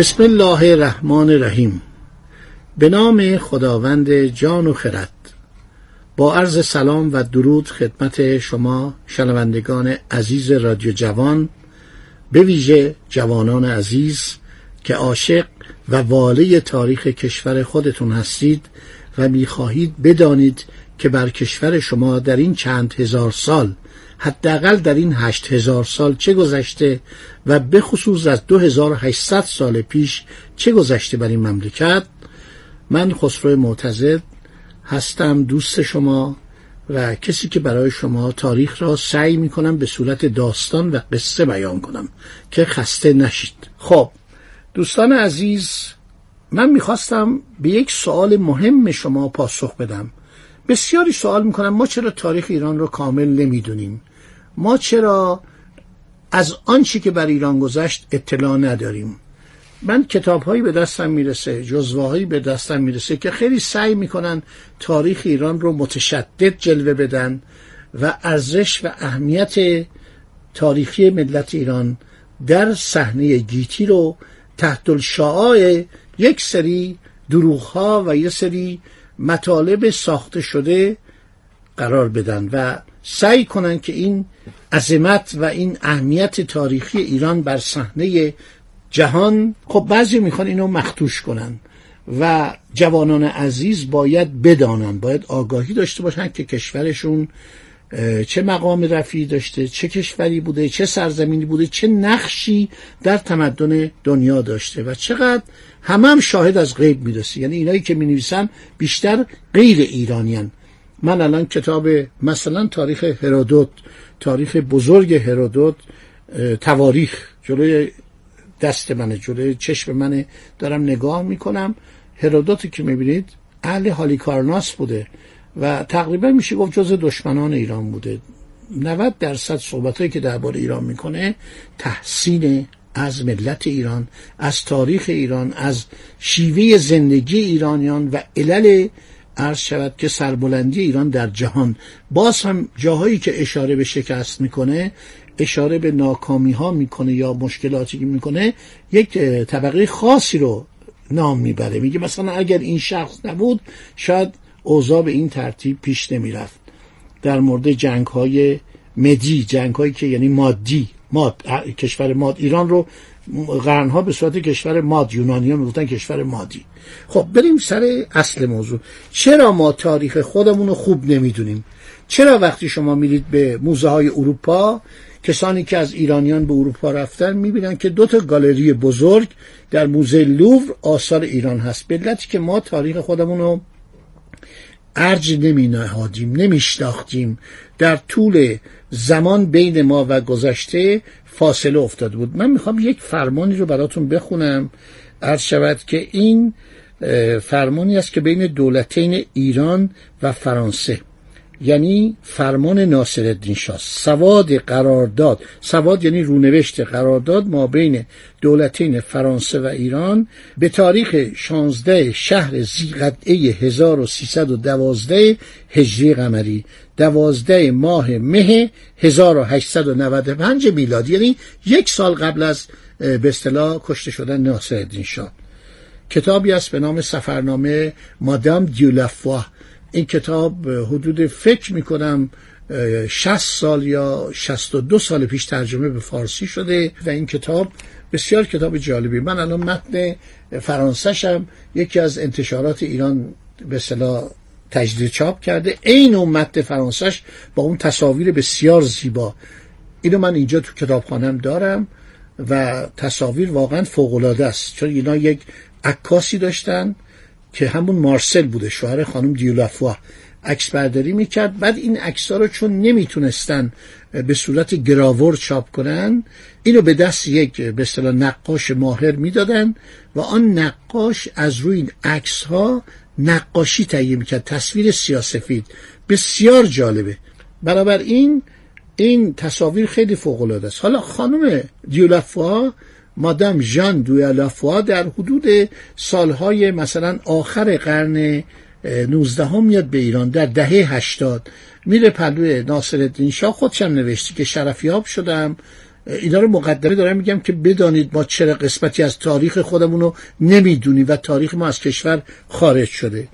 بسم الله الرحمن الرحیم. به نام خداوند جان و خرد. با عرض سلام و درود خدمت شما شنوندگان عزیز رادیو جوان به ویژه جوانان عزیز که عاشق و واله تاریخ کشور خودتون هستید و می‌خواهید بدانید که بر کشور شما در این چند هزار سال حداقل در این هشت هزار سال چه گذشته و به خصوص از 2800 سال پیش چه گذشته بر این مملکت؟ من خسرو معتزد هستم دوست شما و کسی که برای شما تاریخ را سعی می کنم به صورت داستان و قصه بیان کنم که خسته نشید. خب دوستان عزیز من می‌خواستم به یک سوال مهم شما پاسخ بدم. بسیاری سوال می‌کنم ما چرا تاریخ ایران رو کامل نمی‌دونیم؟ ما چرا از آنچه که بر ایران گذشت اطلاع نداریم؟ من کتاب هایی به دستم می‌رسه جزوه هایی به دستم می‌رسه که خیلی سعی می‌کنن تاریخ ایران رو متشدد جلوه بدن و ارزش و اهمیت تاریخی ملت ایران در صحنه گیتی رو تحت الشعاع یک سری دروغ ها و یک سری مطالب ساخته شده قرار بدن و سعی کنن که این عظمت و این اهمیت تاریخی ایران بر صحنه جهان خب بعضی می‌خوان اینو مختوش کنن و جوانان عزیز باید بدانن باید آگاهی داشته باشن که کشورشون چه مقام رفیعی داشته چه کشوری بوده چه سرزمینی بوده چه نقشی در تمدن دنیا داشته و چقدر همه هم شاهد از غیب می‌رسه. یعنی اینایی که می بیشتر غیر ایرانیان. من الان کتاب مثلا تاریخ هرودوت تاریخ بزرگ هرودوت تواریخ جلوی دست منه جلوی چشم منه. دارم نگاه می‌کنم. هرودوتی که می‌بینید اهل هالیکارناس بوده و تقریبا میشه گفت جز دشمنان ایران بوده. 90 درصد صحبت که درباره ایران می‌کنه تحسین از ملت ایران از تاریخ ایران از شیوه زندگی ایرانیان و علل عرض شود که سربلندی ایران در جهان. باز هم جاهایی که اشاره به شکست می‌کنه اشاره به ناکامی ها می‌کنه یا مشکلاتی که می‌کنه یک طبقه خاصی رو نام می‌بره. میگه مثلا اگر این شخص نبود شاید اوضاع به این ترتیب پیش نمی‌رفت. در مورد جنگ های مدی جنگ هایی که یعنی مادی ماد کشور ماد ایران رو قرنها به صورت کشور ماد یونانیان می‌گفتن کشور مادی. خب بریم سر اصل موضوع. چرا ما تاریخ خودمون رو خوب نمی‌دونیم؟ چرا وقتی شما میرید به موزه های اروپا کسانی که از ایرانیان به اروپا رفتن می‌بینن که دو تا گالری بزرگ در موزه لوور آثار ایران هست؟ بلتی که ما تاریخ خودمون رو ارج نمی نهادیم در طول زمان بین ما و گذشته فاصله افتاده بود. من می‌خوام یک فرمانی رو براتون بخونم. عرض شود که این فرمانی است که بین دولتین ایران و فرانسه. یعنی فرمان ناصرالدین شاه. سواد قرارداد سواد یعنی رونوشت قرارداد ما بین دولتین فرانسه و ایران به تاریخ 16 شهر زیقدعه 1312 هجری قمری دوازده ماه مه 1895 میلادی یعنی یک سال قبل از به اصطلاح کشته شدن ناصرالدین شاه. کتابی است به نام سفرنامه مادام دیولافوا این کتاب حدود فکر می‌کنم 60 سال یا 62 سال پیش ترجمه به فارسی شده و این کتاب بسیار کتاب جالبی. من الان متن فرانسهشم یکی از انتشارات ایران به صلاح تجدید چاپ کرده. عین اون متن فرانسهش با اون تصاویر بسیار زیبا. اینو من اینجا تو کتابخانم دارم و تصاویر واقعا فوق است. چون اینا یک عکاسی داشتن. که همون مارسل بوده شوهر خانم دیولافوا. عکس برداری می‌کرد. بعد این عکس رو چون نمی‌تونستن به صورت گراور چاپ کنن اینو به دست یک به اصطلاح نقاش ماهر می‌دادن و آن نقاش از روی این عکس ها نقاشی تهیه می‌کرد. تصویر سیاسفید بسیار جالبه. این این تصاویر خیلی فوق العاده است. حالا خانم دیولافوا مادام ژان دیولافوا در حدود سالهای مثلا آخر قرن 19 هم میاد به ایران در دهه 80 میره پلوی ناصر الدین شاه خودشم نوشتی که شرفیاب شدم. اینا رو مقدمه دارم میگم که بدانید ما چرا قسمتی از تاریخ خودمون رو نمی‌دونیم و تاریخ ما از کشور خارج شده.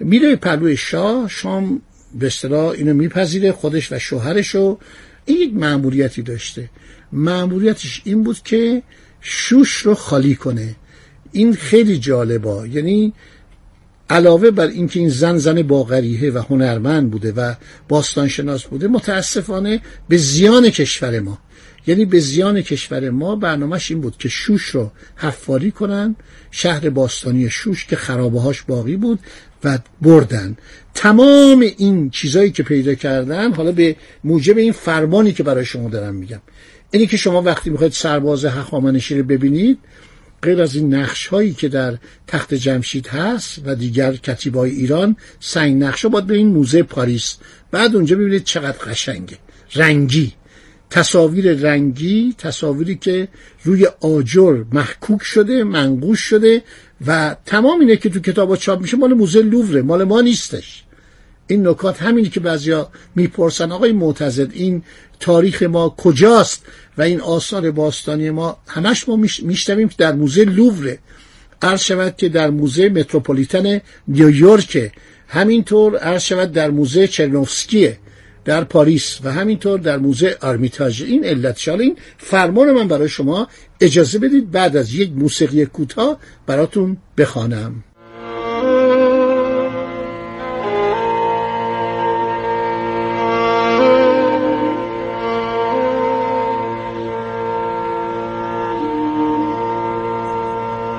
میره پلوی شاه شام به اصطلاح اینو میپذیره خودش و شوهرش رو این یک معمولیتی داشته. معمولیتش این بود که شوش رو خالی کنه. این خیلی جالبا یعنی علاوه بر اینکه این زن زن باغریه و هنرمند بوده و باستانشناس بوده متاسفانه به زیان کشور ما. یعنی به زیان کشور ما برنامهش این بود که شوش رو حفاری کنن شهر باستانی شوش که خرابه هاش باقی بود و بردن. تمام این چیزایی که پیدا کردن حالا به موجب این فرمانی که برای شما دارم میگم. اینی که شما وقتی می‌خواید سرباز هخامنشی رو ببینید غیر از این نقش هایی که در تخت جمشید هست و دیگر کتیبای ایران سنگ نقش ها باید به این موزه پاریس. بعد اونجا ببینید چقدر قشنگه. رنگی. تصاویر رنگی تصاویری که روی آجر محکوک شده منقوش شده و تمام اینه که تو کتاب چاپ میشه مال موزه لووره مال ما نیستش. این نکات همینی که بعضیا می‌پرسن آقای معتزد این تاریخ ما کجاست و این آثار باستانی ما؟ همش ما میشنویم که در موزه لووره. عرض شود که در موزه متروپولیتن نیویورک همینطور عرض شود در موزه چرنوفسکیه در پاریس و همینطور در موزه آرمیتاژ. این علت این فرمان من برای شما اجازه بدید بعد از یک موسیقی کوتاه براتون بخوانم.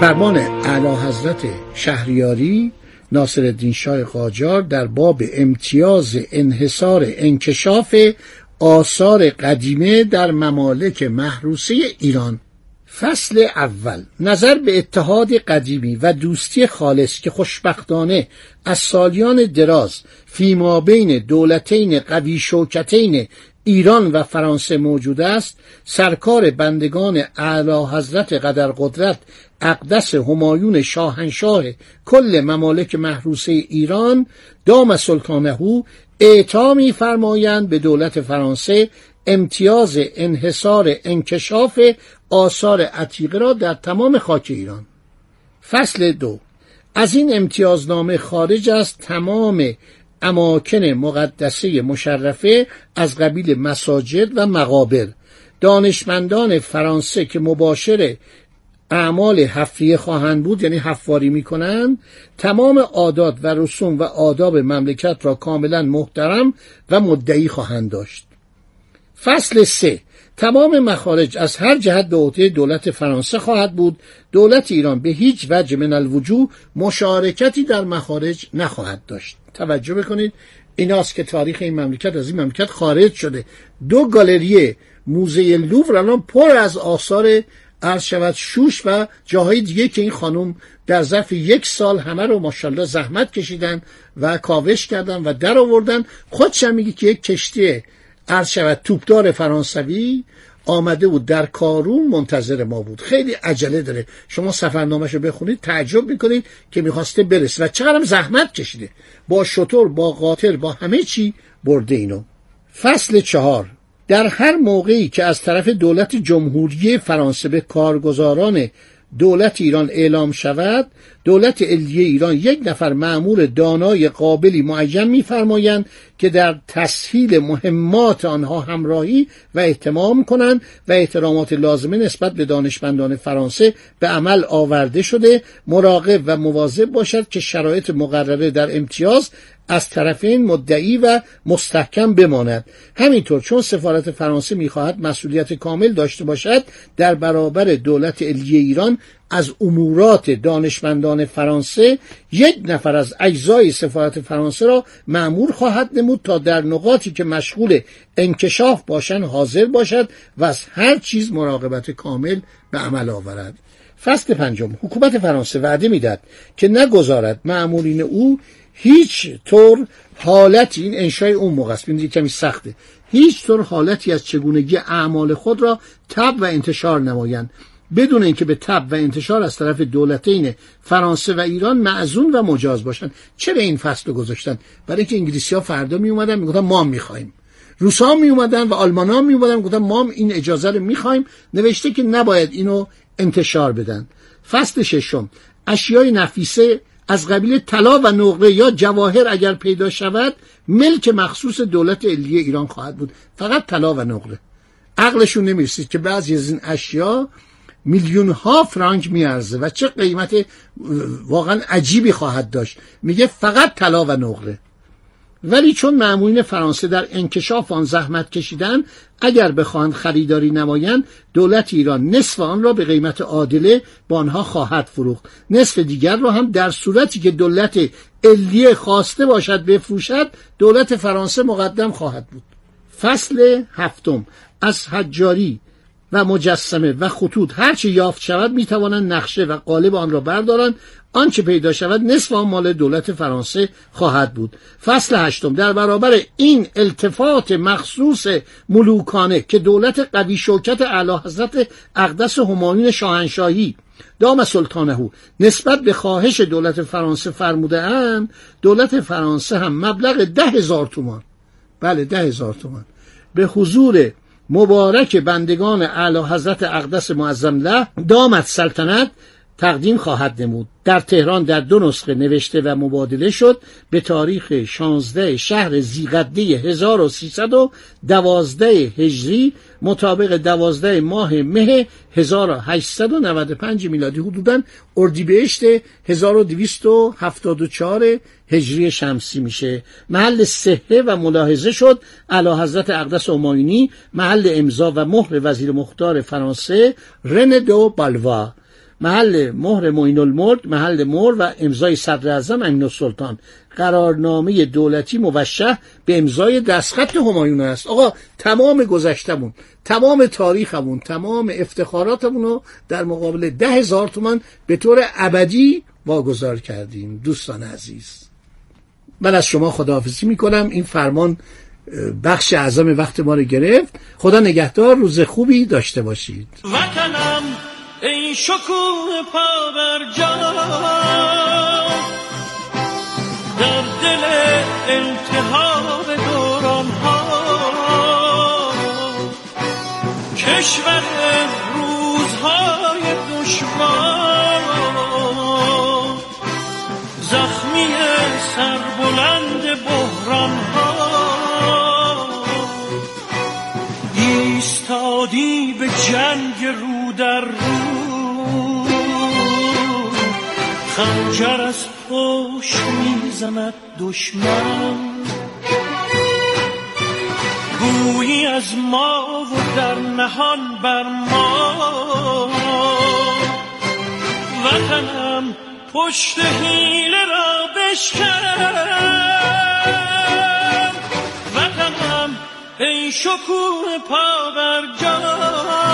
فرمان اعلی حضرت شهریاری ناصر الدین شاه قاجار در باب امتیاز انحصار انکشاف آثار قدیمه در ممالک محروسه ایران. فصل اول. نظر به اتحاد قدیمی و دوستی خالص که خوشبختانه از سالیان دراز فیما بین دولتین قوی شوکتین ایران و فرانسه موجود است سرکار بندگان اعلی حضرت قدر قدرت اقدس همایون شاهنشاه کل ممالک محروسه ایران دام سلطانهو اعطا فرمایند به دولت فرانسه امتیاز انحصار انکشاف آثار عتیقه را در تمام خاک ایران. فصل دو. از این امتیازنامه خارج از تمام اماکن مقدسه مشرفه از قبیل مساجد و مقابر. دانشمندان فرانسه که مباشر اعمال حفریه خواهند بود یعنی حفاری می‌کنند تمام عادات و رسوم و آداب مملکت را کاملا محترم و مدعی خواهند داشت. فصل سه. تمام مخارج از هر جهت به عهده دولت فرانسه خواهد بود. دولت ایران به هیچ وجه من الوجوه مشارکتی در مخارج نخواهد داشت. توجه بکنید. ایناست که تاریخ این مملکت از این مملکت خارج شده. دو گالری موزه لوور الان پر از آثار عرض شود شوش و جاهای دیگه که این خانم در ظرف یک سال همه رو ماشاءالله زحمت کشیدن و کاوش کردن و در آوردن. خودشم میگه که یک کشتی عرض شود توپدار فرانسوی آمده بود در کارون منتظر ما بود. خیلی عجله داره. شما سفرنامهش رو بخونید تعجب می‌کنید که می‌خواسته برسه. و چقدرم زحمت کشیده. با شطور با قاطر با همه چی برده اینو. فصل چهار. در هر موقعی که از طرف دولت جمهوری فرانسه به کارگزاران دولت ایران اعلام شود دولت علیه ایران یک نفر معمور دانای قابلی معین میفرمایند که در تسهیل مهمات آنها همراهی و احتمام کنند و احترامات لازمه نسبت به دانشمندان فرانسه به عمل آورده شده. مراقب و مواظب باشد که شرایط مقرره در امتیاز از طرفین مدعی و مستحکم بماند. همینطور چون سفارت فرانسه می‌خواهد مسئولیت کامل داشته باشد در برابر دولت علیه ایران از امورات دانشمندان فرانسه یک نفر از اجزای سفارت فرانسه را معمور خواهد نمود تا در نقاطی که مشغول انکشاف باشند حاضر باشد و از هر چیز مراقبت کامل به عمل آورد. فصل پنجم. حکومت فرانسه وعده می‌داد که نگذارد معمولین او هیچ طور حالتی این انشای اون موقع است. کمی سخته. هیچ طور حالتی از چگونگی اعمال خود را تب و انتشار نمایند. بدون اینکه به تب و انتشار از طرف دولتین فرانسه و ایران معزون و مجاز باشند چرا این فصل گذاشتن؟ برای اینکه انگلیسی ها فردا می اومدن می‌گفتن ما می‌خوایم روس ها می اومدن و آلمان ها می اومدن می‌گفتن ما این اجازه رو می‌خوایم نوشته که نباید اینو انتشار بدن. فصل ششم. اشیای نفیسه از قبیل طلا و نقره یا جواهر اگر پیدا شود ملک مخصوص دولت علیه ایران خواهد بود. فقط طلا و نقره. عقلشون نمی‌رسید که بعضی از این اشیا میلیون ها فرانک میارزه و چه قیمت واقعا عجیبی خواهد داشت. میگه فقط طلا و نقره. ولی چون معمولین فرانسه در انکشاف آن زحمت کشیدن اگر بخواهند خریداری نمایند دولت ایران نصف آن را به قیمت عادله با آنها خواهد فروخت. نصف دیگر را هم در صورتی که دولت علیه خواسته باشد بفروشد دولت فرانسه مقدم خواهد بود. فصل هفتم. از حجاری. و مجسمه و خطوط. هرچه یافت شود می‌توانند نقشه و قالب آن را بردارند. آنچه پیدا شود نصف آن مال دولت فرانسه خواهد بود. فصل هشتم. در برابر این التفات مخصوص ملوکانه که دولت قوی شوکت اعلی حضرت اقدس همایون شاهنشاهی دام سلطانه نسبت به خواهش دولت فرانسه فرموده اند دولت فرانسه هم مبلغ ده هزار تومان. بله ده هزار تومان. به حضور مبارک بندگان اعلی حضرت اقدس معظم له دامت سلطنت تقدیم خواهد نمود. در تهران در دو نسخه نوشته و مبادله شد به تاریخ 16 شهر زیقده 1312 هجری مطابق 12 ماه مه 1895 میلادی حدودا اردیبهشت 1274 هجری شمسی میشه. محل صحه و ملاحظه شد. اعلی حضرت اقدس اماینی محل امضا و مهر وزیر مختار فرانسه رن دو بالوا. محل مهر معین الملک محل مهر و امضای صدر اعظم امین سلطان قرارنامه دولتی موشه به امضای دستخط همایون است. آقا تمام گذشتمون تمام تاریخمون تمام افتخاراتمون رو در مقابل ده هزار تومن به طور ابدی واگذار کردیم دوستان عزیز. من از شما خداحافظی می‌کنم. این فرمان بخش اعظم وقت ما رو گرفت. خدا نگهدار روز خوبی داشته باشید. وطنم ای شکوه پا بر در دل التهاب دوران ها کشور روزهای دشوار زخمی سربلند بحران ها ایستادی به جنگ رو در خنجر از پشت می‌زند دشمن. گویی از ما و در نهان بر ما. وطنم پشت حیله را بشکن. وطنم ای شکوه پا بر جان